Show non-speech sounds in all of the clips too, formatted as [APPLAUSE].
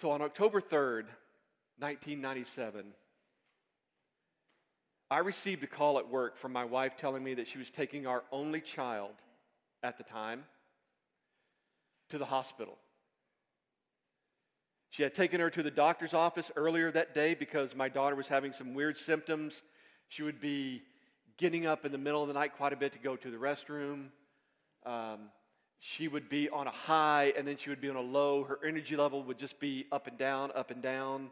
So on October 3rd, 1997, I received a call at work from my wife telling me that she was taking our only child at the time to the hospital. She had taken her to the doctor's office earlier that day because my daughter was having some weird symptoms. She would be getting up in the middle of the night quite a bit to go to the restroom. Um, she would be on a high and then she would be on a low. Her energy level would just be up and down, up and down.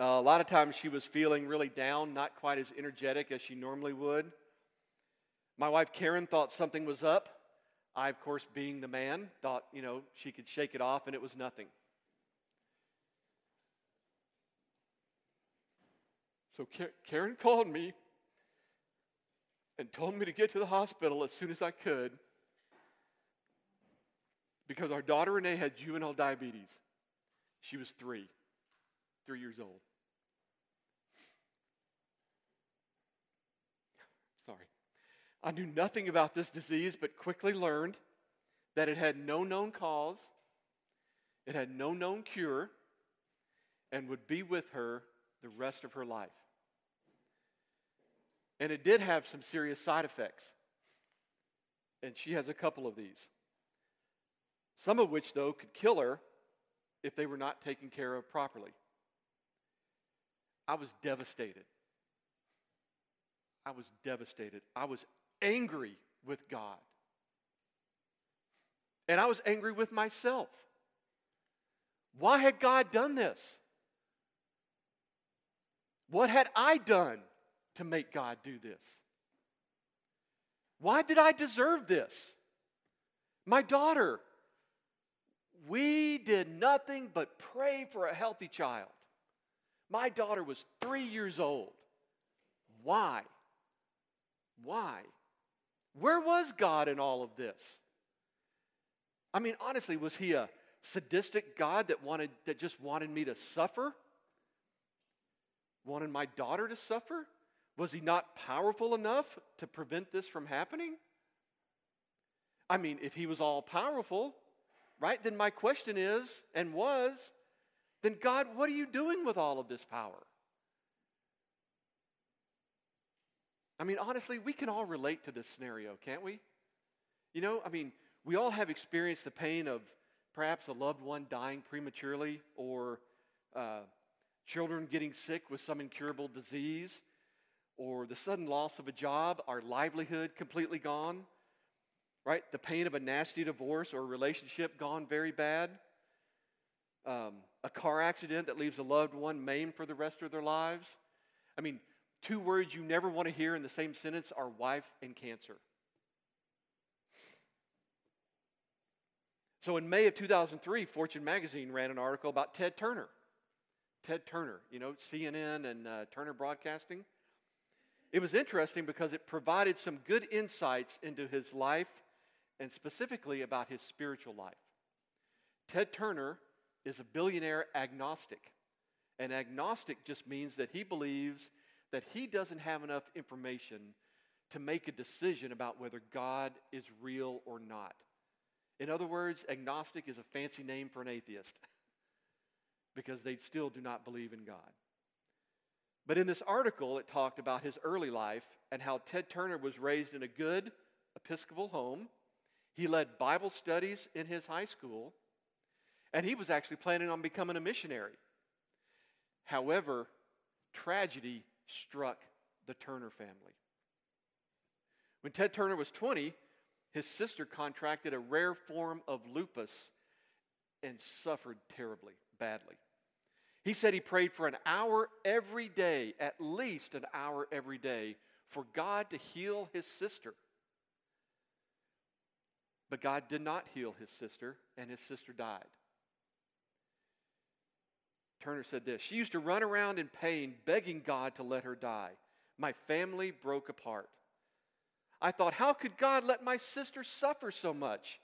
Uh, a lot of times she was feeling really down, not quite as energetic as she normally would. My wife Karen thought something was up. I, of course, being the man, thought, you know, she could shake it off and it was nothing. So Karen called me and told me to get to the hospital as soon as I could because our daughter Renee had juvenile diabetes. She was three, three years old. Sorry. I knew nothing about this disease, but quickly learned that it had no known cause, it had no known cure, and would be with her the rest of her life. And it did have some serious side effects. And she has a couple of these. Some of which, though, could kill her if they were not taken care of properly. I was devastated. I was devastated. I was angry with God. And I was angry with myself. Why had God done this? What had I done to make God do this? Why did I deserve this? My daughter, we did nothing but pray for a healthy child. My daughter was three years old. Why? Why? Where was God in all of this? I mean, honestly, was he a sadistic God that wanted that just wanted me to suffer? Wanted my daughter to suffer? Was he not powerful enough to prevent this from happening? I mean, if he was all powerful, right, then my question is and was, then God, what are you doing with all of this power? I mean, honestly, we can all relate to this scenario, can't we? You know, I mean, we all have experienced the pain of perhaps a loved one dying prematurely or uh, children getting sick with some incurable disease or the sudden loss of a job, our livelihood completely gone, right? The pain of a nasty divorce or relationship gone very bad, um, a car accident that leaves a loved one maimed for the rest of their lives. I mean, two words you never want to hear in the same sentence are wife and cancer. So in May of 2003, Fortune magazine ran an article about Ted Turner. Ted Turner, you know, CNN and uh, Turner Broadcasting. It was interesting because it provided some good insights into his life and specifically about his spiritual life. Ted Turner is a billionaire agnostic. And agnostic just means that he believes that he doesn't have enough information to make a decision about whether God is real or not. In other words, agnostic is a fancy name for an atheist [LAUGHS] because they still do not believe in God. But in this article, it talked about his early life and how Ted Turner was raised in a good Episcopal home. He led Bible studies in his high school, and he was actually planning on becoming a missionary. However, tragedy struck the Turner family. When Ted Turner was 20, his sister contracted a rare form of lupus and suffered terribly, badly. He said he prayed for an hour every day, at least an hour every day, for God to heal his sister. But God did not heal his sister, and his sister died. Turner said this She used to run around in pain, begging God to let her die. My family broke apart. I thought, how could God let my sister suffer so much?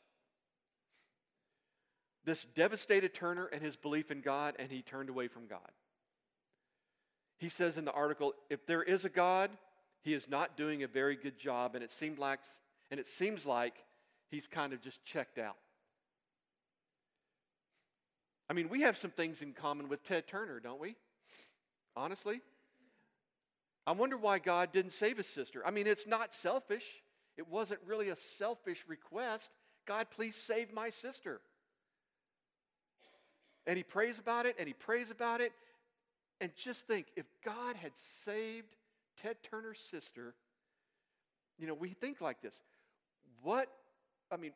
this devastated Turner and his belief in God, and he turned away from God. He says in the article, if there is a God, he is not doing a very good job, and it seemed like, and it seems like he's kind of just checked out. I mean, we have some things in common with Ted Turner, don't we? Honestly. I wonder why God didn't save his sister. I mean, it's not selfish. It wasn't really a selfish request. God, please save my sister. And he prays about it and he prays about it. And just think if God had saved Ted Turner's sister, you know, we think like this. What, I mean,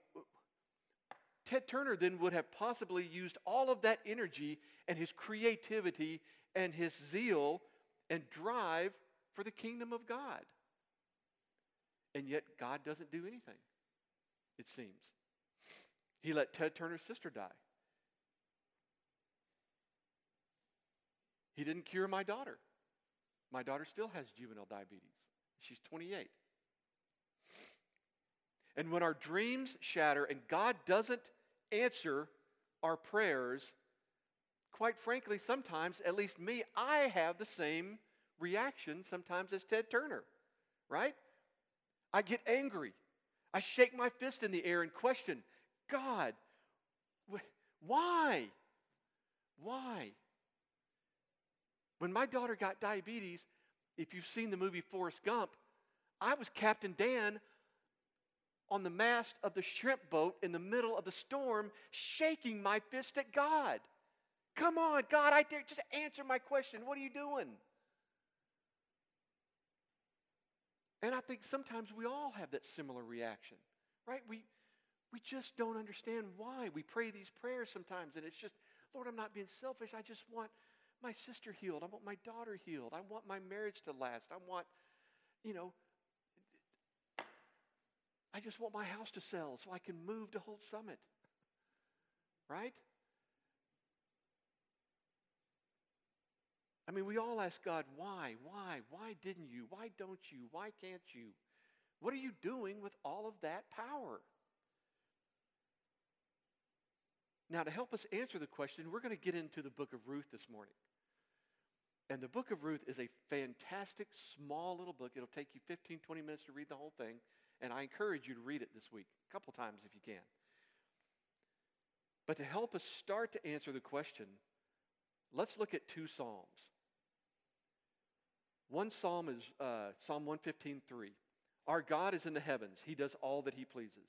Ted Turner then would have possibly used all of that energy and his creativity and his zeal and drive for the kingdom of God. And yet, God doesn't do anything, it seems. He let Ted Turner's sister die. He didn't cure my daughter. My daughter still has juvenile diabetes. She's 28. And when our dreams shatter and God doesn't answer our prayers, quite frankly, sometimes, at least me, I have the same reaction sometimes as Ted Turner, right? I get angry. I shake my fist in the air and question God, why? Why? When my daughter got diabetes, if you've seen the movie Forrest Gump, I was Captain Dan on the mast of the shrimp boat in the middle of the storm, shaking my fist at God. Come on, God, I dare just answer my question. What are you doing? And I think sometimes we all have that similar reaction, right? We, we just don't understand why. We pray these prayers sometimes, and it's just, Lord, I'm not being selfish. I just want my sister healed. I want my daughter healed. I want my marriage to last. I want, you know, I just want my house to sell so I can move to Holt Summit. Right? I mean, we all ask God, why? Why? Why didn't you? Why don't you? Why can't you? What are you doing with all of that power? Now, to help us answer the question, we're going to get into the book of Ruth this morning. And the book of Ruth is a fantastic, small little book. It'll take you 15, 20 minutes to read the whole thing. And I encourage you to read it this week, a couple times if you can. But to help us start to answer the question, let's look at two Psalms. One psalm is uh, Psalm 115.3. Our God is in the heavens. He does all that he pleases.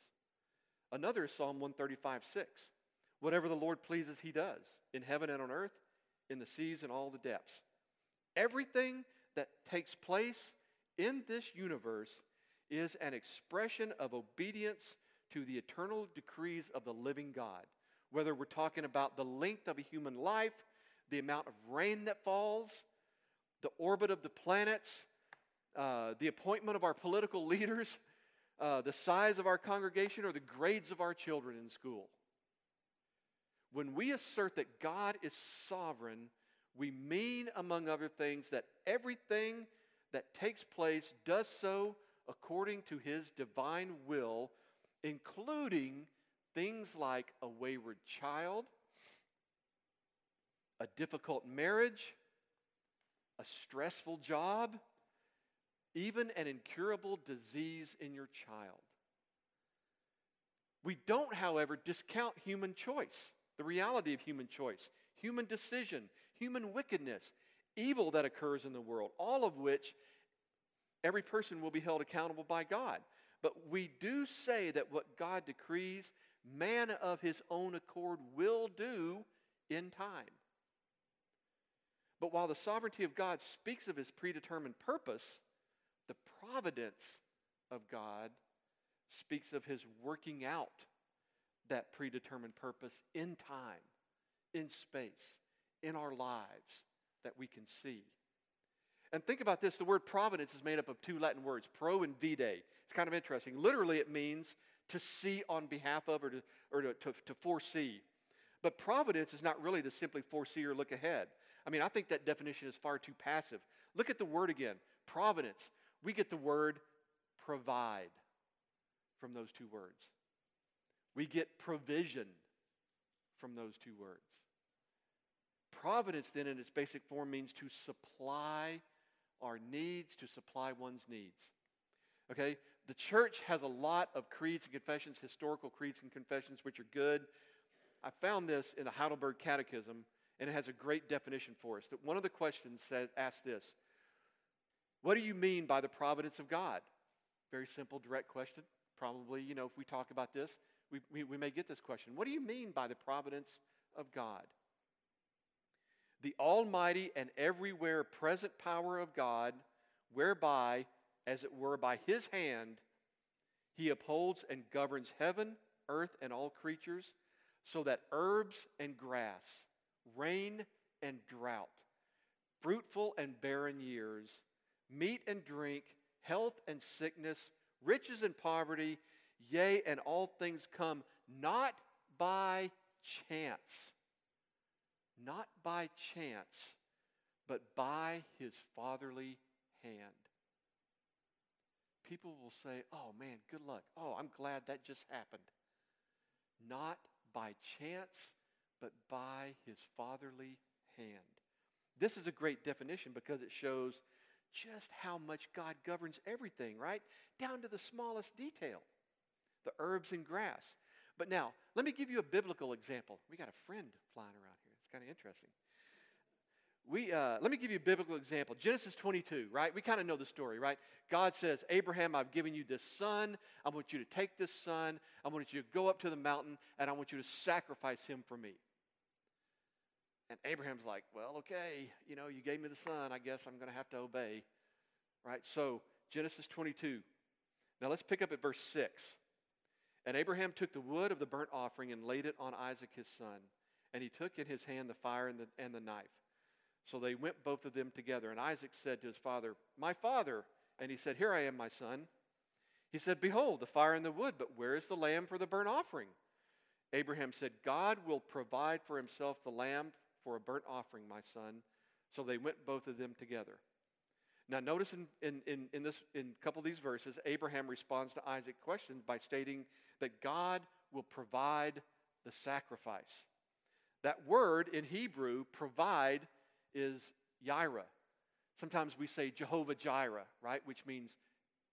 Another is Psalm 135.6. Whatever the Lord pleases, he does, in heaven and on earth, in the seas and all the depths. Everything that takes place in this universe is an expression of obedience to the eternal decrees of the living God. Whether we're talking about the length of a human life, the amount of rain that falls, the orbit of the planets, uh, the appointment of our political leaders, uh, the size of our congregation, or the grades of our children in school. When we assert that God is sovereign, we mean, among other things, that everything that takes place does so according to his divine will, including things like a wayward child, a difficult marriage, a stressful job, even an incurable disease in your child. We don't, however, discount human choice, the reality of human choice, human decision, human wickedness, evil that occurs in the world, all of which every person will be held accountable by God. But we do say that what God decrees, man of his own accord will do in time. But while the sovereignty of God speaks of his predetermined purpose, the providence of God speaks of his working out that predetermined purpose in time, in space, in our lives that we can see. And think about this the word providence is made up of two Latin words, pro and vide. It's kind of interesting. Literally, it means to see on behalf of or to, or to, to, to foresee. But providence is not really to simply foresee or look ahead. I mean, I think that definition is far too passive. Look at the word again providence. We get the word provide from those two words. We get provision from those two words. Providence, then, in its basic form, means to supply our needs, to supply one's needs. Okay? The church has a lot of creeds and confessions, historical creeds and confessions, which are good. I found this in the Heidelberg Catechism, and it has a great definition for us. That one of the questions says, asks this What do you mean by the providence of God? Very simple, direct question. Probably, you know, if we talk about this, we, we, we may get this question. What do you mean by the providence of God? The almighty and everywhere present power of God, whereby, as it were by his hand, he upholds and governs heaven, earth, and all creatures, so that herbs and grass, rain and drought, fruitful and barren years, meat and drink, health and sickness, riches and poverty, yea, and all things come not by chance, not by chance, but by his fatherly hand. People will say, Oh man, good luck. Oh, I'm glad that just happened. Not by chance, but by his fatherly hand. This is a great definition because it shows just how much God governs everything, right? Down to the smallest detail the herbs and grass. But now, let me give you a biblical example. We got a friend flying around here. Kind of interesting. We, uh, let me give you a biblical example. Genesis 22, right? We kind of know the story, right? God says, Abraham, I've given you this son. I want you to take this son. I want you to go up to the mountain, and I want you to sacrifice him for me. And Abraham's like, well, okay, you know, you gave me the son. I guess I'm going to have to obey. Right? So, Genesis 22. Now let's pick up at verse 6. And Abraham took the wood of the burnt offering and laid it on Isaac his son. And he took in his hand the fire and the, and the knife. So they went both of them together. And Isaac said to his father, My father. And he said, Here I am, my son. He said, Behold, the fire and the wood, but where is the lamb for the burnt offering? Abraham said, God will provide for himself the lamb for a burnt offering, my son. So they went both of them together. Now, notice in, in, in, in, this, in a couple of these verses, Abraham responds to Isaac's question by stating that God will provide the sacrifice. That word in Hebrew, provide, is Jireh. Sometimes we say Jehovah Jireh, right, which means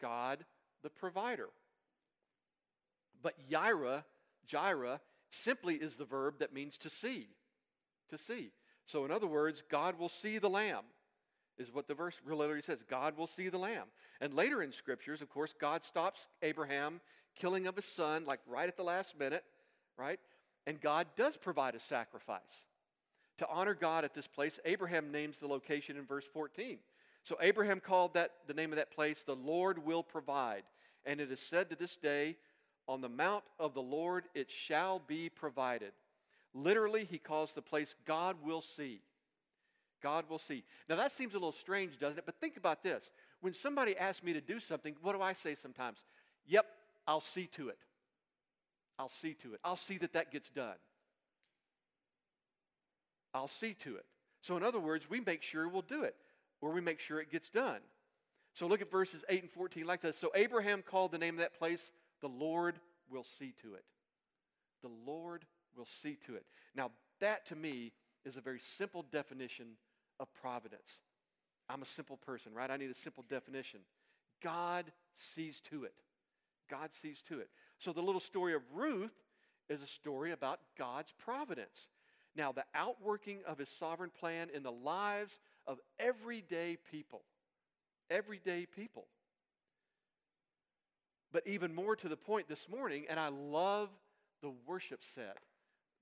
God the provider. But Jireh, Jireh, simply is the verb that means to see to see. So, in other words, God will see the lamb, is what the verse literally says. God will see the lamb. And later in scriptures, of course, God stops Abraham killing of his son, like right at the last minute, right? And God does provide a sacrifice. To honor God at this place, Abraham names the location in verse 14. So Abraham called that the name of that place, the Lord will provide. And it is said to this day, on the mount of the Lord it shall be provided. Literally, he calls the place God will see. God will see. Now, that seems a little strange, doesn't it? But think about this. When somebody asks me to do something, what do I say sometimes? Yep, I'll see to it. I'll see to it. I'll see that that gets done. I'll see to it. So, in other words, we make sure we'll do it, or we make sure it gets done. So, look at verses 8 and 14 like this. So, Abraham called the name of that place, the Lord will see to it. The Lord will see to it. Now, that to me is a very simple definition of providence. I'm a simple person, right? I need a simple definition. God sees to it. God sees to it. So the little story of Ruth is a story about God's providence. Now, the outworking of his sovereign plan in the lives of everyday people. Everyday people. But even more to the point this morning, and I love the worship set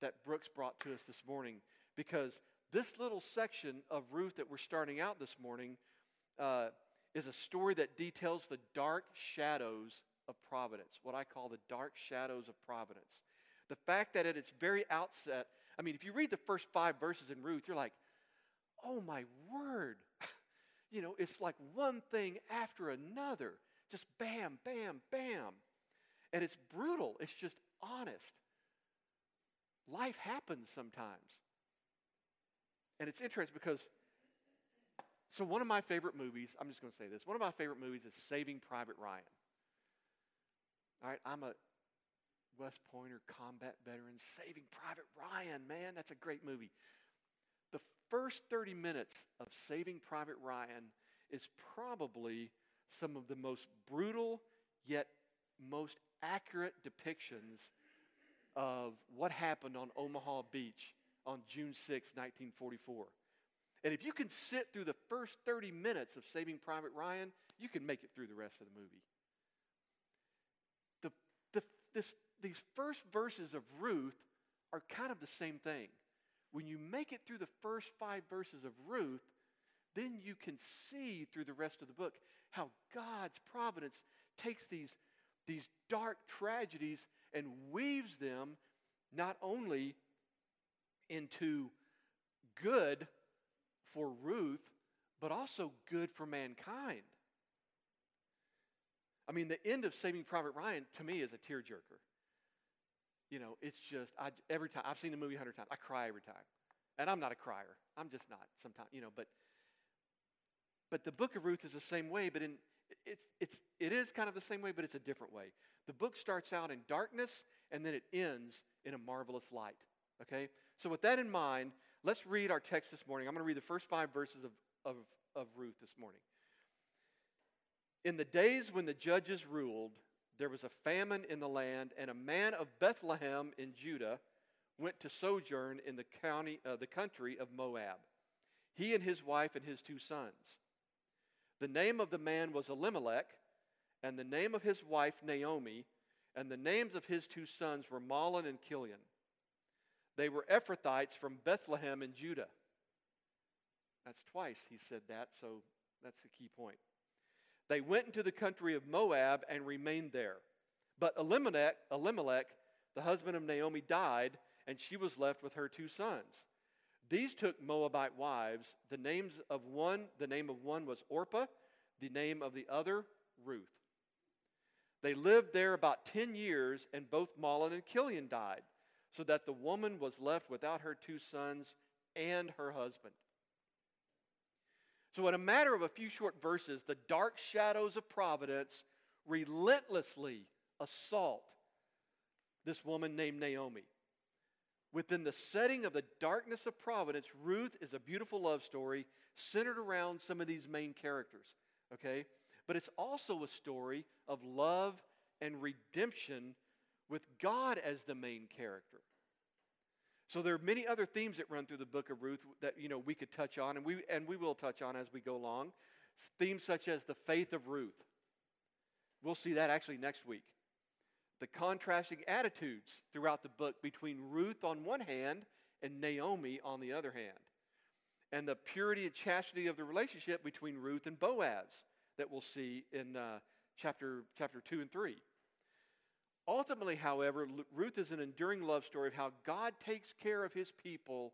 that Brooks brought to us this morning because this little section of Ruth that we're starting out this morning uh, is a story that details the dark shadows of providence, what I call the dark shadows of providence. The fact that at its very outset, I mean, if you read the first five verses in Ruth, you're like, oh my word. [LAUGHS] you know, it's like one thing after another. Just bam, bam, bam. And it's brutal, it's just honest. Life happens sometimes. And it's interesting because, so one of my favorite movies, I'm just going to say this, one of my favorite movies is Saving Private Ryan. All right, I'm a West Pointer combat veteran. Saving Private Ryan, man, that's a great movie. The first 30 minutes of Saving Private Ryan is probably some of the most brutal yet most accurate depictions of what happened on Omaha Beach on June 6, 1944. And if you can sit through the first 30 minutes of Saving Private Ryan, you can make it through the rest of the movie. This, these first verses of Ruth are kind of the same thing. When you make it through the first five verses of Ruth, then you can see through the rest of the book how God's providence takes these, these dark tragedies and weaves them not only into good for Ruth, but also good for mankind. I mean, the end of Saving Private Ryan to me is a tearjerker. You know, it's just I, every time I've seen the movie a hundred times, I cry every time, and I'm not a crier. I'm just not sometimes. You know, but but the book of Ruth is the same way, but in it's it's it is kind of the same way, but it's a different way. The book starts out in darkness and then it ends in a marvelous light. Okay? So with that in mind, let's read our text this morning. I'm going to read the first five verses of, of, of Ruth this morning. In the days when the judges ruled, there was a famine in the land, and a man of Bethlehem in Judah went to sojourn in the county, uh, the country of Moab. He and his wife and his two sons. The name of the man was Elimelech, and the name of his wife Naomi, and the names of his two sons were Mahlon and Chilion. They were Ephrathites from Bethlehem in Judah. That's twice he said that, so that's the key point. They went into the country of Moab and remained there. But Elimelech, Elimelech, the husband of Naomi, died, and she was left with her two sons. These took Moabite wives. The names of one, the name of one was Orpah, the name of the other Ruth. They lived there about 10 years, and both Mahlon and Chilion died, so that the woman was left without her two sons and her husband. So, in a matter of a few short verses, the dark shadows of providence relentlessly assault this woman named Naomi. Within the setting of the darkness of providence, Ruth is a beautiful love story centered around some of these main characters, okay? But it's also a story of love and redemption with God as the main character. So there are many other themes that run through the book of Ruth that you know we could touch on, and we and we will touch on as we go along. Themes such as the faith of Ruth. We'll see that actually next week. The contrasting attitudes throughout the book between Ruth on one hand and Naomi on the other hand. And the purity and chastity of the relationship between Ruth and Boaz that we'll see in uh, chapter, chapter 2 and 3. Ultimately, however, Ruth is an enduring love story of how God takes care of his people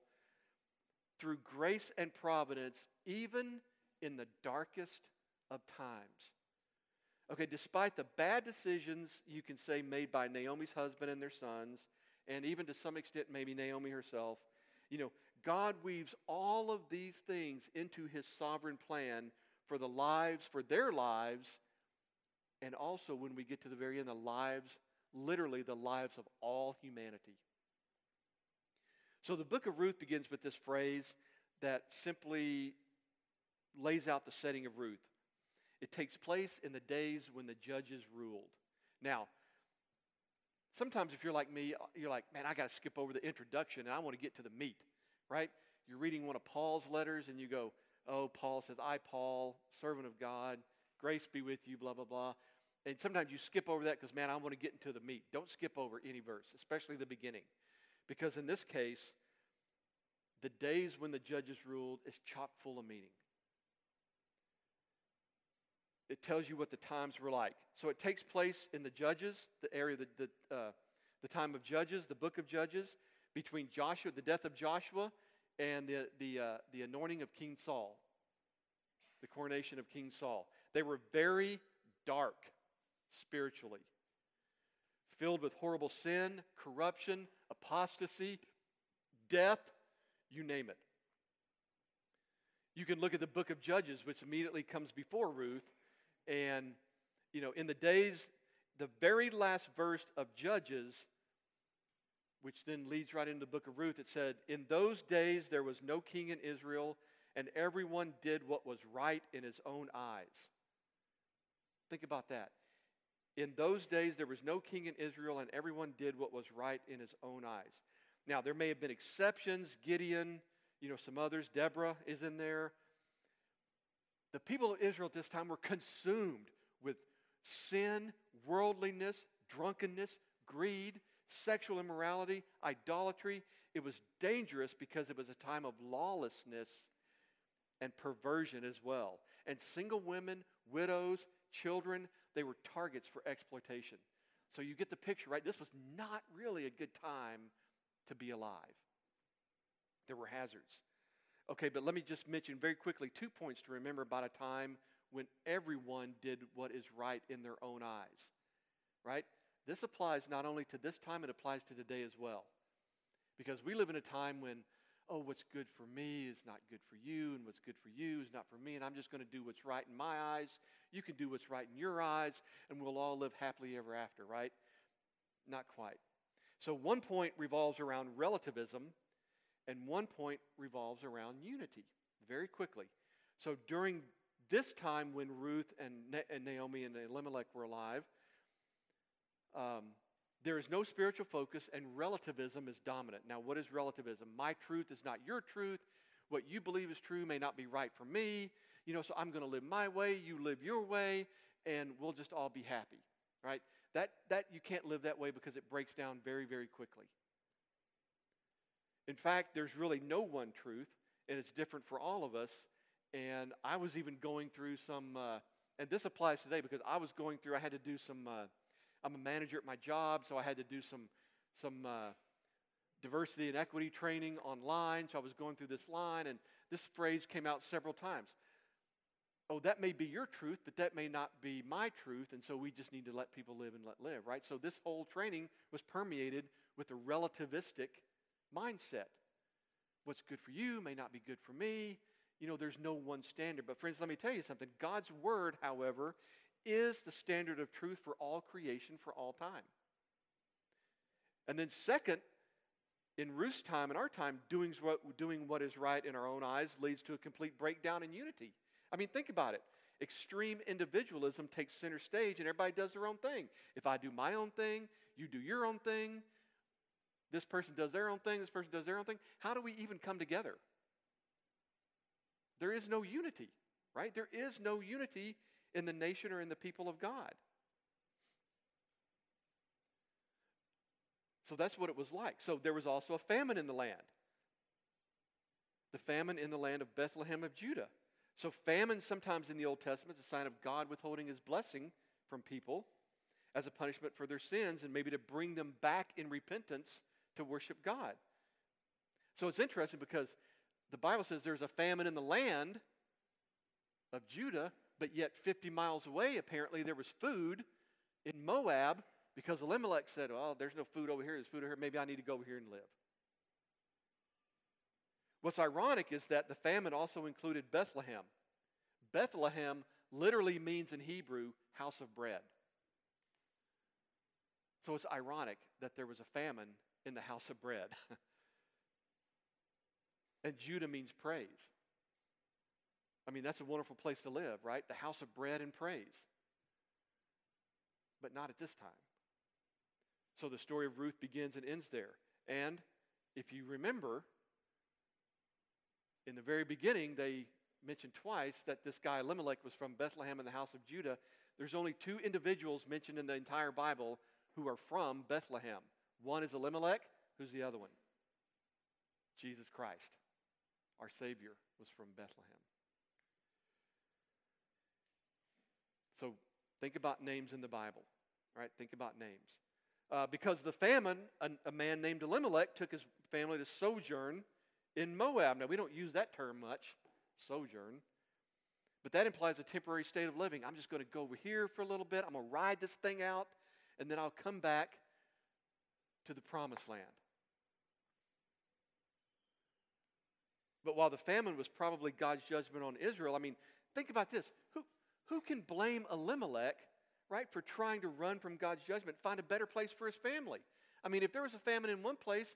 through grace and providence, even in the darkest of times. Okay, despite the bad decisions you can say made by Naomi's husband and their sons, and even to some extent maybe Naomi herself, you know, God weaves all of these things into his sovereign plan for the lives, for their lives, and also when we get to the very end, the lives literally the lives of all humanity. So the book of Ruth begins with this phrase that simply lays out the setting of Ruth. It takes place in the days when the judges ruled. Now, sometimes if you're like me, you're like, man, I got to skip over the introduction and I want to get to the meat, right? You're reading one of Paul's letters and you go, oh, Paul says, I, Paul, servant of God, grace be with you, blah, blah, blah. And sometimes you skip over that because, man, I want to get into the meat. Don't skip over any verse, especially the beginning. Because in this case, the days when the judges ruled is chock full of meaning. It tells you what the times were like. So it takes place in the Judges, the area, the, the, uh, the time of Judges, the book of Judges, between Joshua, the death of Joshua, and the, the, uh, the anointing of King Saul, the coronation of King Saul. They were very dark spiritually, filled with horrible sin, corruption, apostasy, death, you name it. You can look at the book of Judges, which immediately comes before Ruth, and, you know, in the days, the very last verse of Judges, which then leads right into the book of Ruth, it said, In those days there was no king in Israel, and everyone did what was right in his own eyes. Think about that. In those days, there was no king in Israel, and everyone did what was right in his own eyes. Now, there may have been exceptions. Gideon, you know, some others. Deborah is in there. The people of Israel at this time were consumed with sin, worldliness, drunkenness, greed, sexual immorality, idolatry. It was dangerous because it was a time of lawlessness and perversion as well. And single women, widows, children, they were targets for exploitation. So you get the picture, right? This was not really a good time to be alive. There were hazards. Okay, but let me just mention very quickly two points to remember about a time when everyone did what is right in their own eyes. Right? This applies not only to this time, it applies to today as well. Because we live in a time when, oh, what's good for me is not good for you, and what's good for you is not for me, and I'm just going to do what's right in my eyes. You can do what's right in your eyes, and we'll all live happily ever after, right? Not quite. So, one point revolves around relativism, and one point revolves around unity very quickly. So, during this time when Ruth and, and Naomi and Elimelech were alive, um, there is no spiritual focus, and relativism is dominant. Now, what is relativism? My truth is not your truth. What you believe is true may not be right for me. You know, so I'm going to live my way, you live your way, and we'll just all be happy, right? That, that you can't live that way because it breaks down very, very quickly. In fact, there's really no one truth, and it's different for all of us. And I was even going through some, uh, and this applies today because I was going through, I had to do some. Uh, I'm a manager at my job, so I had to do some, some uh, diversity and equity training online. So I was going through this line, and this phrase came out several times. Oh, that may be your truth, but that may not be my truth, and so we just need to let people live and let live, right? So this whole training was permeated with a relativistic mindset. What's good for you may not be good for me. You know, there's no one standard. But, friends, let me tell you something. God's word, however, is the standard of truth for all creation for all time. And then, second, in Ruth's time, in our time, doing what, doing what is right in our own eyes leads to a complete breakdown in unity. I mean, think about it. Extreme individualism takes center stage and everybody does their own thing. If I do my own thing, you do your own thing, this person does their own thing, this person does their own thing, how do we even come together? There is no unity, right? There is no unity in the nation or in the people of God. So that's what it was like. So there was also a famine in the land. The famine in the land of Bethlehem of Judah. So famine sometimes in the Old Testament is a sign of God withholding his blessing from people as a punishment for their sins and maybe to bring them back in repentance to worship God. So it's interesting because the Bible says there's a famine in the land of Judah, but yet 50 miles away, apparently, there was food in Moab because Elimelech said, Well, there's no food over here, there's food over here. Maybe I need to go over here and live. What's ironic is that the famine also included Bethlehem. Bethlehem literally means in Hebrew, house of bread. So it's ironic that there was a famine in the house of bread. [LAUGHS] and Judah means praise. I mean, that's a wonderful place to live, right? The house of bread and praise. But not at this time. So the story of Ruth begins and ends there. And if you remember, in the very beginning, they mentioned twice that this guy Elimelech was from Bethlehem in the house of Judah. There's only two individuals mentioned in the entire Bible who are from Bethlehem. One is Elimelech, who's the other one? Jesus Christ, our Savior, was from Bethlehem. So think about names in the Bible, right? Think about names. Uh, because the famine, a, a, man named Elimelech took his family to sojourn in Moab. Now, we don't use that term much, sojourn, but that implies a temporary state of living. I'm just going to go over here for a little bit, I'm going to ride this thing out, and then I'll come back to the promised land. But while the famine was probably God's judgment on Israel, I mean, think about this. Who, who can blame Elimelech, right, for trying to run from God's judgment, find a better place for his family? I mean, if there was a famine in one place,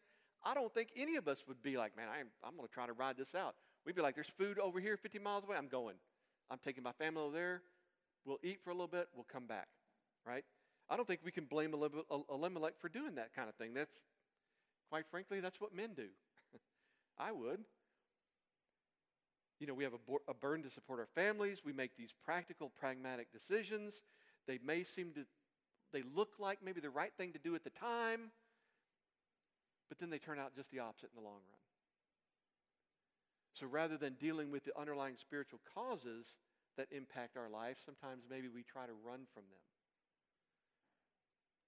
I don't think any of us would be like, man, I'm, I'm going to try to ride this out. We'd be like, there's food over here 50 miles away. I'm going. I'm taking my family over there. We'll eat for a little bit. We'll come back, right? I don't think we can blame Elimelech for doing that kind of thing. That's, quite frankly, that's what men do. [LAUGHS] I would. You know, we have a, bo- a burden to support our families. We make these practical, pragmatic decisions. They may seem to, they look like maybe the right thing to do at the time, but then they turn out just the opposite in the long run. So rather than dealing with the underlying spiritual causes that impact our life, sometimes maybe we try to run from them.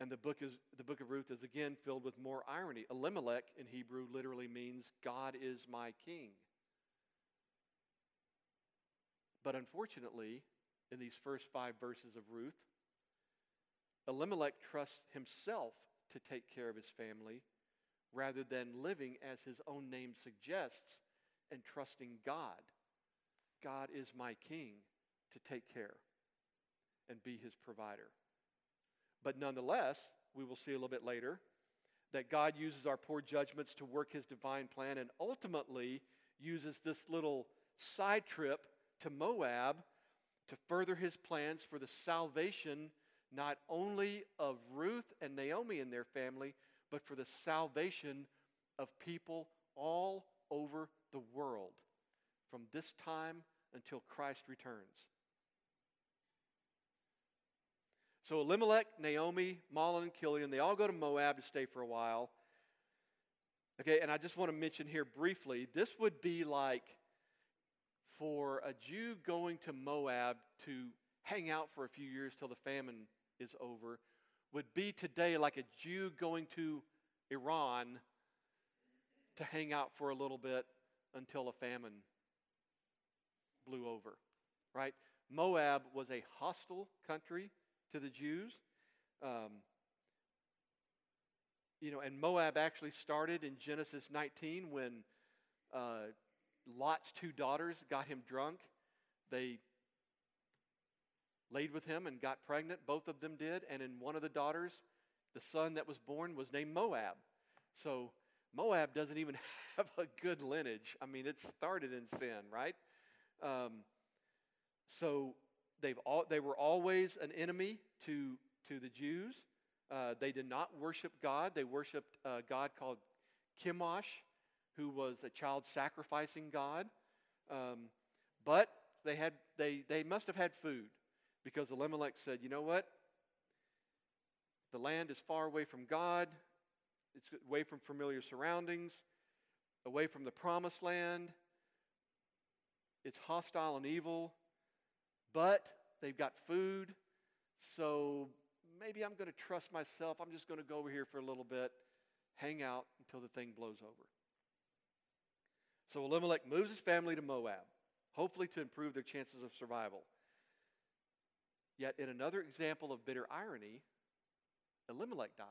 And the book, is, the book of Ruth is again filled with more irony. Elimelech in Hebrew literally means God is my king. But unfortunately, in these first five verses of Ruth, Elimelech trusts himself to take care of his family rather than living as his own name suggests and trusting God. God is my king to take care and be his provider. But nonetheless, we will see a little bit later that God uses our poor judgments to work his divine plan and ultimately uses this little side trip to Moab to further his plans for the salvation not only of Ruth and Naomi and their family, but for the salvation of people all over the world from this time until Christ returns. So Elimelech, Naomi, Mahlon, and Chilion, they all go to Moab to stay for a while. Okay, and I just want to mention here briefly this would be like for a Jew going to Moab to hang out for a few years till the famine is over, would be today like a Jew going to Iran to hang out for a little bit until a famine blew over, right? Moab was a hostile country to the Jews. Um, you know, and Moab actually started in Genesis 19 when uh, Lot's two daughters got him drunk. They laid with him and got pregnant. Both of them did. And in one of the daughters, the son that was born was named Moab. So Moab doesn't even [LAUGHS] have a good lineage. I mean, it started in sin, right? Um, so they've all, they were always an enemy to, to the Jews. Uh, they did not worship God. They worshiped a God called Chemosh, who was a child sacrificing God. Um, but they, had, they, they must have had food because Elimelech said, you know what? The land is far away from God, it's away from familiar surroundings, away from the promised land. It's hostile and evil, but they've got food, so maybe I'm going to trust myself. I'm just going to go over here for a little bit, hang out until the thing blows over. So Elimelech moves his family to Moab, hopefully to improve their chances of survival. Yet, in another example of bitter irony, Elimelech dies.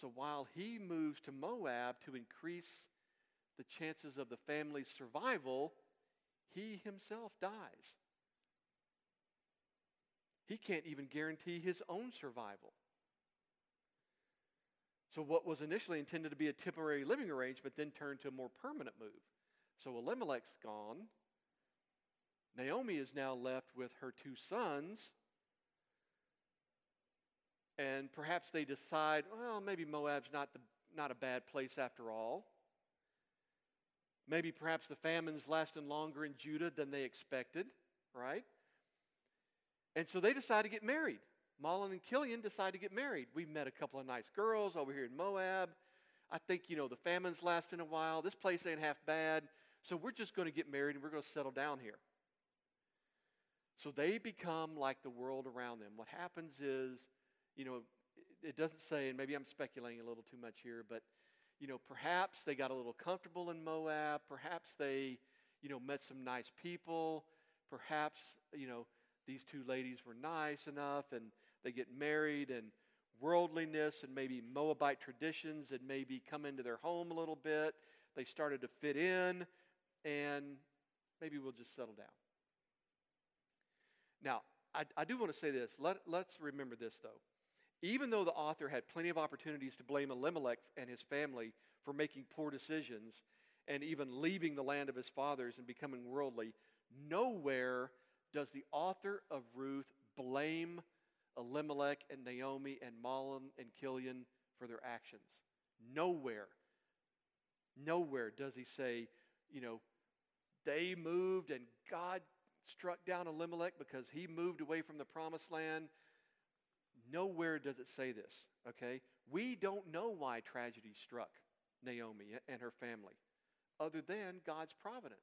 So while he moves to Moab to increase the chances of the family's survival, he himself dies. He can't even guarantee his own survival. So, what was initially intended to be a temporary living arrangement then turned to a more permanent move. So, Elimelech's gone. Naomi is now left with her two sons. And perhaps they decide, well, maybe Moab's not, the, not a bad place after all. Maybe perhaps the famine's lasting longer in Judah than they expected, right? And so they decide to get married. Mahlon and Chilion decide to get married. We've met a couple of nice girls over here in Moab. I think, you know, the famine's lasting a while. This place ain't half bad. So we're just going to get married and we're going to settle down here. So they become like the world around them. What happens is, you know, it doesn't say, and maybe I'm speculating a little too much here, but, you know, perhaps they got a little comfortable in Moab. Perhaps they, you know, met some nice people. Perhaps, you know, these two ladies were nice enough and they get married and worldliness and maybe Moabite traditions and maybe come into their home a little bit. They started to fit in and maybe we'll just settle down. Now, I, I do want to say this. Let, let's remember this, though. Even though the author had plenty of opportunities to blame Elimelech and his family for making poor decisions and even leaving the land of his fathers and becoming worldly, nowhere does the author of Ruth blame Elimelech and Naomi and Mahlon and Chilion for their actions. Nowhere, nowhere does he say, you know, they moved and God struck down Elimelech because he moved away from the promised land. Nowhere does it say this, okay? We don't know why tragedy struck Naomi and her family, other than God's providence.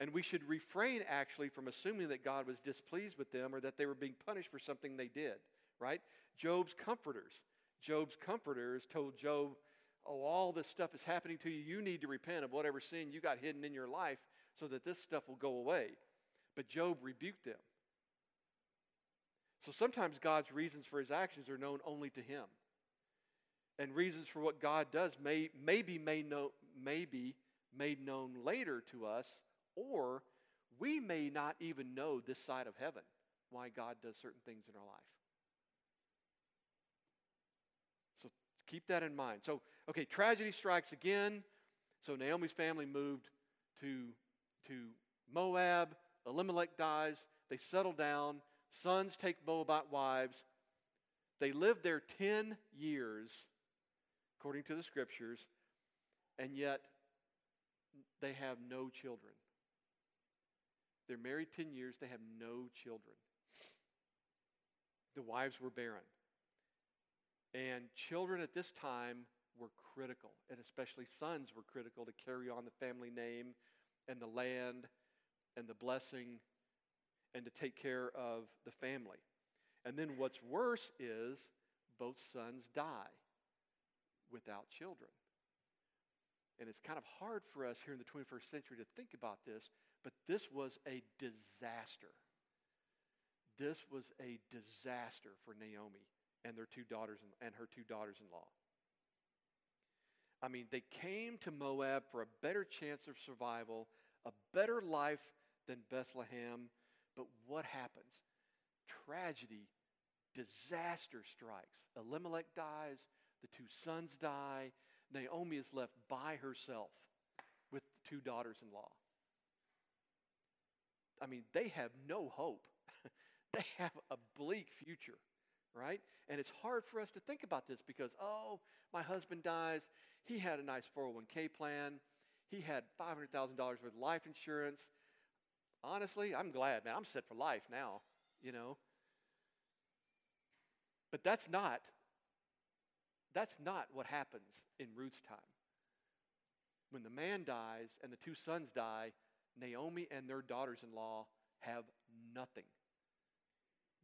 And we should refrain actually from assuming that God was displeased with them or that they were being punished for something they did, right? Job's comforters. Job's comforters told Job, Oh, all this stuff is happening to you. You need to repent of whatever sin you got hidden in your life so that this stuff will go away. But Job rebuked them. So sometimes God's reasons for his actions are known only to him. And reasons for what God does may, may, be, made know, may be made known later to us or we may not even know this side of heaven why God does certain things in our life. So keep that in mind. So, okay, tragedy strikes again. So Naomi's family moved to, to Moab. Elimelech dies. They settle down. Sons take Moabite wives. They live there 10 years, according to the scriptures, and yet they have no children. They're married 10 years, they have no children. The wives were barren. And children at this time were critical, and especially sons were critical to carry on the family name and the land and the blessing and to take care of the family. And then what's worse is both sons die without children. And it's kind of hard for us here in the 21st century to think about this but this was a disaster. This was a disaster for Naomi and their two daughters and her two daughters-in-law. I mean, they came to Moab for a better chance of survival, a better life than Bethlehem. But what happens? Tragedy, disaster strikes. Elimelech dies, the two sons die. Naomi is left by herself with the two daughters in law. I mean, they have no hope. [LAUGHS] they have a bleak future, right? And it's hard for us to think about this because, oh, my husband dies. He had a nice 401k plan. He had $500,000 worth of life insurance. Honestly, I'm glad, man. I'm set for life now, you know. But that's not that's not what happens in Ruth's time. When the man dies and the two sons die, Naomi and their daughters in law have nothing.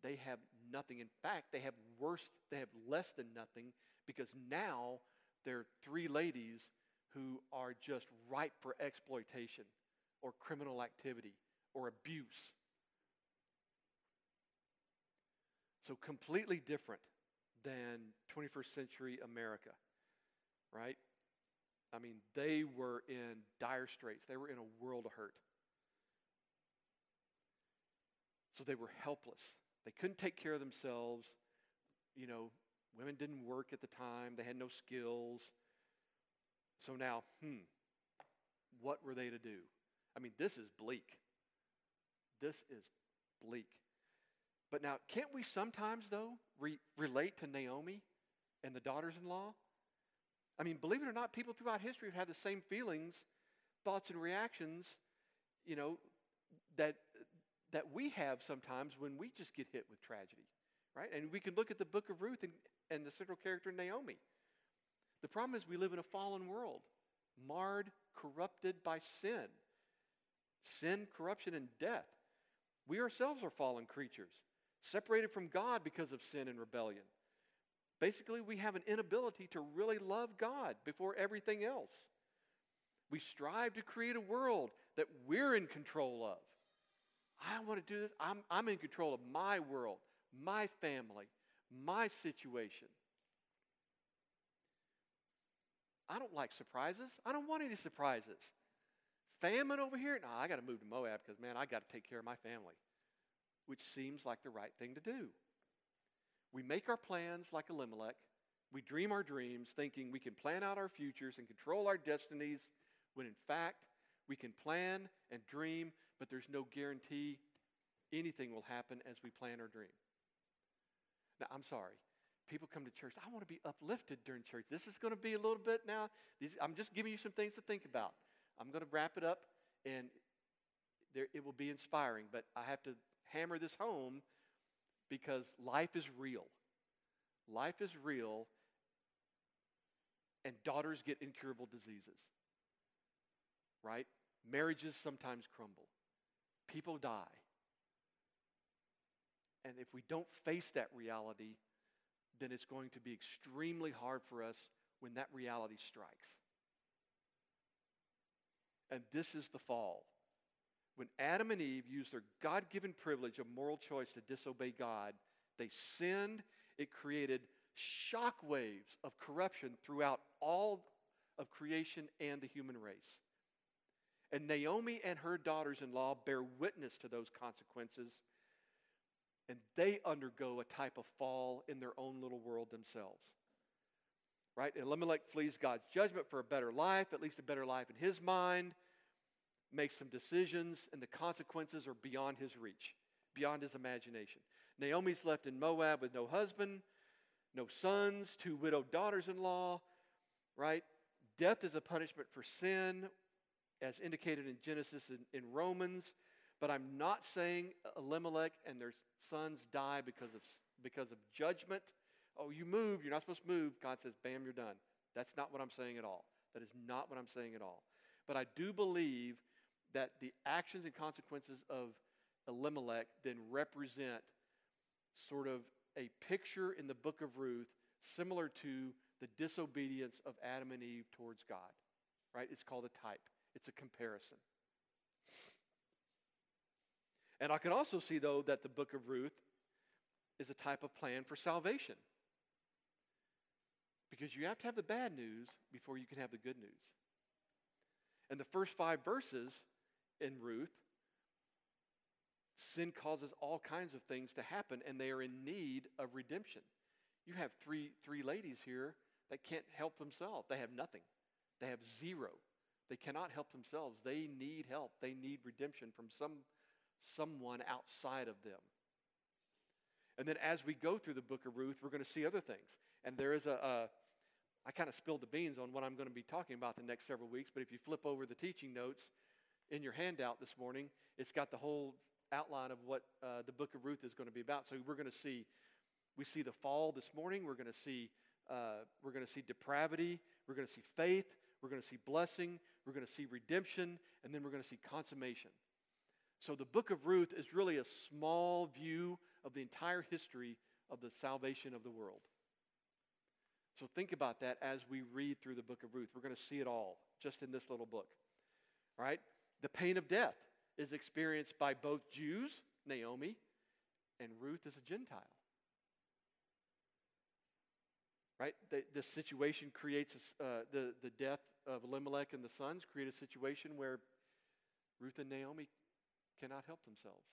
They have nothing. In fact, they have worse, they have less than nothing because now they're three ladies who are just ripe for exploitation or criminal activity or abuse. So, completely different than 21st century America, right? I mean, they were in dire straits. They were in a world of hurt. So they were helpless. They couldn't take care of themselves. You know, women didn't work at the time, they had no skills. So now, hmm, what were they to do? I mean, this is bleak. This is bleak. But now, can't we sometimes, though, re- relate to Naomi and the daughters in law? I mean, believe it or not, people throughout history have had the same feelings, thoughts, and reactions, you know, that, that we have sometimes when we just get hit with tragedy, right? And we can look at the book of Ruth and, and the central character Naomi. The problem is we live in a fallen world, marred, corrupted by sin. Sin, corruption, and death. We ourselves are fallen creatures, separated from God because of sin and rebellion. Basically, we have an inability to really love God before everything else. We strive to create a world that we're in control of. I want to do this. I'm, I'm in control of my world, my family, my situation. I don't like surprises. I don't want any surprises. Famine over here? No, I got to move to Moab because, man, I got to take care of my family, which seems like the right thing to do. We make our plans like Elimelech. We dream our dreams thinking we can plan out our futures and control our destinies when in fact we can plan and dream, but there's no guarantee anything will happen as we plan or dream. Now, I'm sorry. People come to church. I want to be uplifted during church. This is going to be a little bit now. These, I'm just giving you some things to think about. I'm going to wrap it up, and there, it will be inspiring. But I have to hammer this home because life is real. Life is real, and daughters get incurable diseases, right? Marriages sometimes crumble, people die. And if we don't face that reality, then it's going to be extremely hard for us when that reality strikes. And this is the fall. When Adam and Eve used their God given privilege of moral choice to disobey God, they sinned. It created shock waves of corruption throughout all of creation and the human race. And Naomi and her daughters in law bear witness to those consequences, and they undergo a type of fall in their own little world themselves. Right? Elimelech flees God's judgment for a better life, at least a better life in his mind, makes some decisions, and the consequences are beyond his reach, beyond his imagination. Naomi's left in Moab with no husband, no sons, two widowed daughters in law, right? Death is a punishment for sin, as indicated in Genesis and in Romans. But I'm not saying Elimelech and their sons die because of, because of judgment. Oh, you moved, you're not supposed to move. God says, bam, you're done. That's not what I'm saying at all. That is not what I'm saying at all. But I do believe that the actions and consequences of Elimelech then represent sort of a picture in the book of Ruth similar to the disobedience of Adam and Eve towards God. Right? It's called a type, it's a comparison. And I can also see, though, that the book of Ruth is a type of plan for salvation. Because you have to have the bad news before you can have the good news. And the first five verses in Ruth Sin causes all kinds of things to happen, and they are in need of redemption. You have three, three ladies here that can't help themselves. They have nothing, they have zero. They cannot help themselves. They need help. They need redemption from some, someone outside of them. And then as we go through the book of Ruth, we're going to see other things. And there is a, a I kind of spilled the beans on what I'm going to be talking about the next several weeks, but if you flip over the teaching notes in your handout this morning, it's got the whole outline of what uh, the book of Ruth is going to be about. So we're going to see, we see the fall this morning. We're going to see, uh, we're going to see depravity. We're going to see faith. We're going to see blessing. We're going to see redemption, and then we're going to see consummation. So the book of Ruth is really a small view of the entire history of the salvation of the world. So think about that as we read through the book of Ruth. We're going to see it all just in this little book. All right? The pain of death is experienced by both Jews, Naomi, and Ruth as a Gentile. Right? The, the situation creates uh, the, the death of Elimelech and the sons, create a situation where Ruth and Naomi cannot help themselves.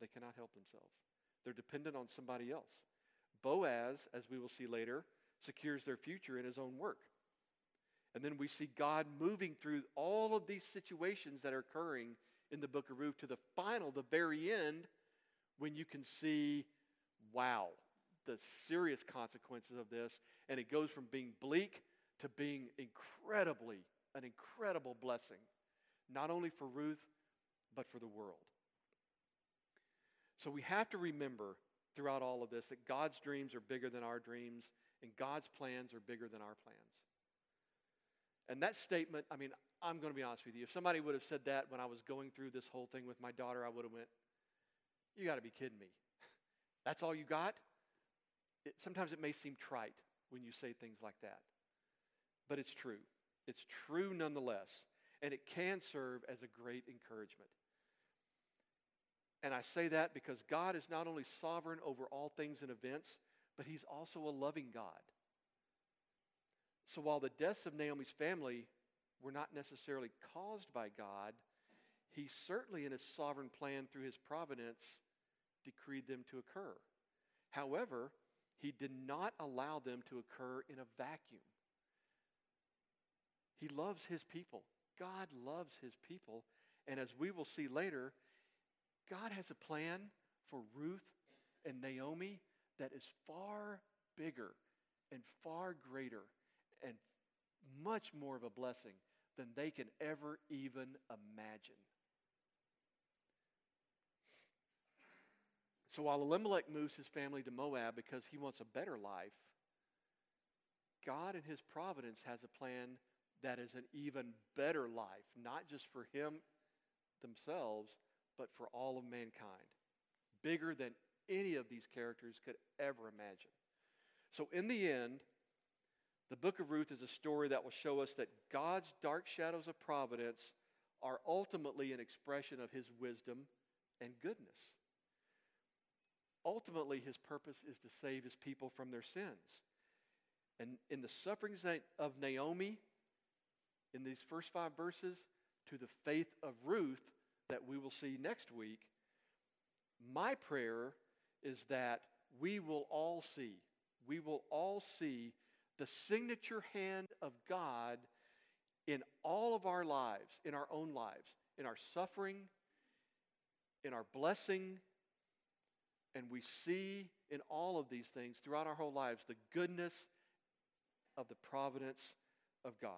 They cannot help themselves. They're dependent on somebody else. Boaz, as we will see later, secures their future in his own work. And then we see God moving through all of these situations that are occurring in the book of Ruth to the final, the very end, when you can see, wow, the serious consequences of this. And it goes from being bleak to being incredibly, an incredible blessing, not only for Ruth, but for the world. So we have to remember throughout all of this that God's dreams are bigger than our dreams, and God's plans are bigger than our plans. And that statement, I mean, I'm going to be honest with you. If somebody would have said that when I was going through this whole thing with my daughter, I would have went, "You got to be kidding me. [LAUGHS] That's all you got?" It, sometimes it may seem trite when you say things like that. But it's true. It's true nonetheless, and it can serve as a great encouragement. And I say that because God is not only sovereign over all things and events, but He's also a loving God. So while the deaths of Naomi's family were not necessarily caused by God, he certainly, in his sovereign plan through his providence, decreed them to occur. However, he did not allow them to occur in a vacuum. He loves his people. God loves his people. And as we will see later, God has a plan for Ruth and Naomi that is far bigger and far greater and much more of a blessing than they can ever even imagine. So while Elimelech moves his family to Moab because he wants a better life, God in his providence has a plan that is an even better life, not just for him themselves, but for all of mankind. Bigger than any of these characters could ever imagine. So, in the end, the book of Ruth is a story that will show us that God's dark shadows of providence are ultimately an expression of his wisdom and goodness. Ultimately, his purpose is to save his people from their sins. And in the sufferings of Naomi, in these first five verses, to the faith of Ruth that we will see next week, my prayer is that we will all see, we will all see the signature hand of God in all of our lives, in our own lives, in our suffering, in our blessing. And we see in all of these things throughout our whole lives the goodness of the providence of God.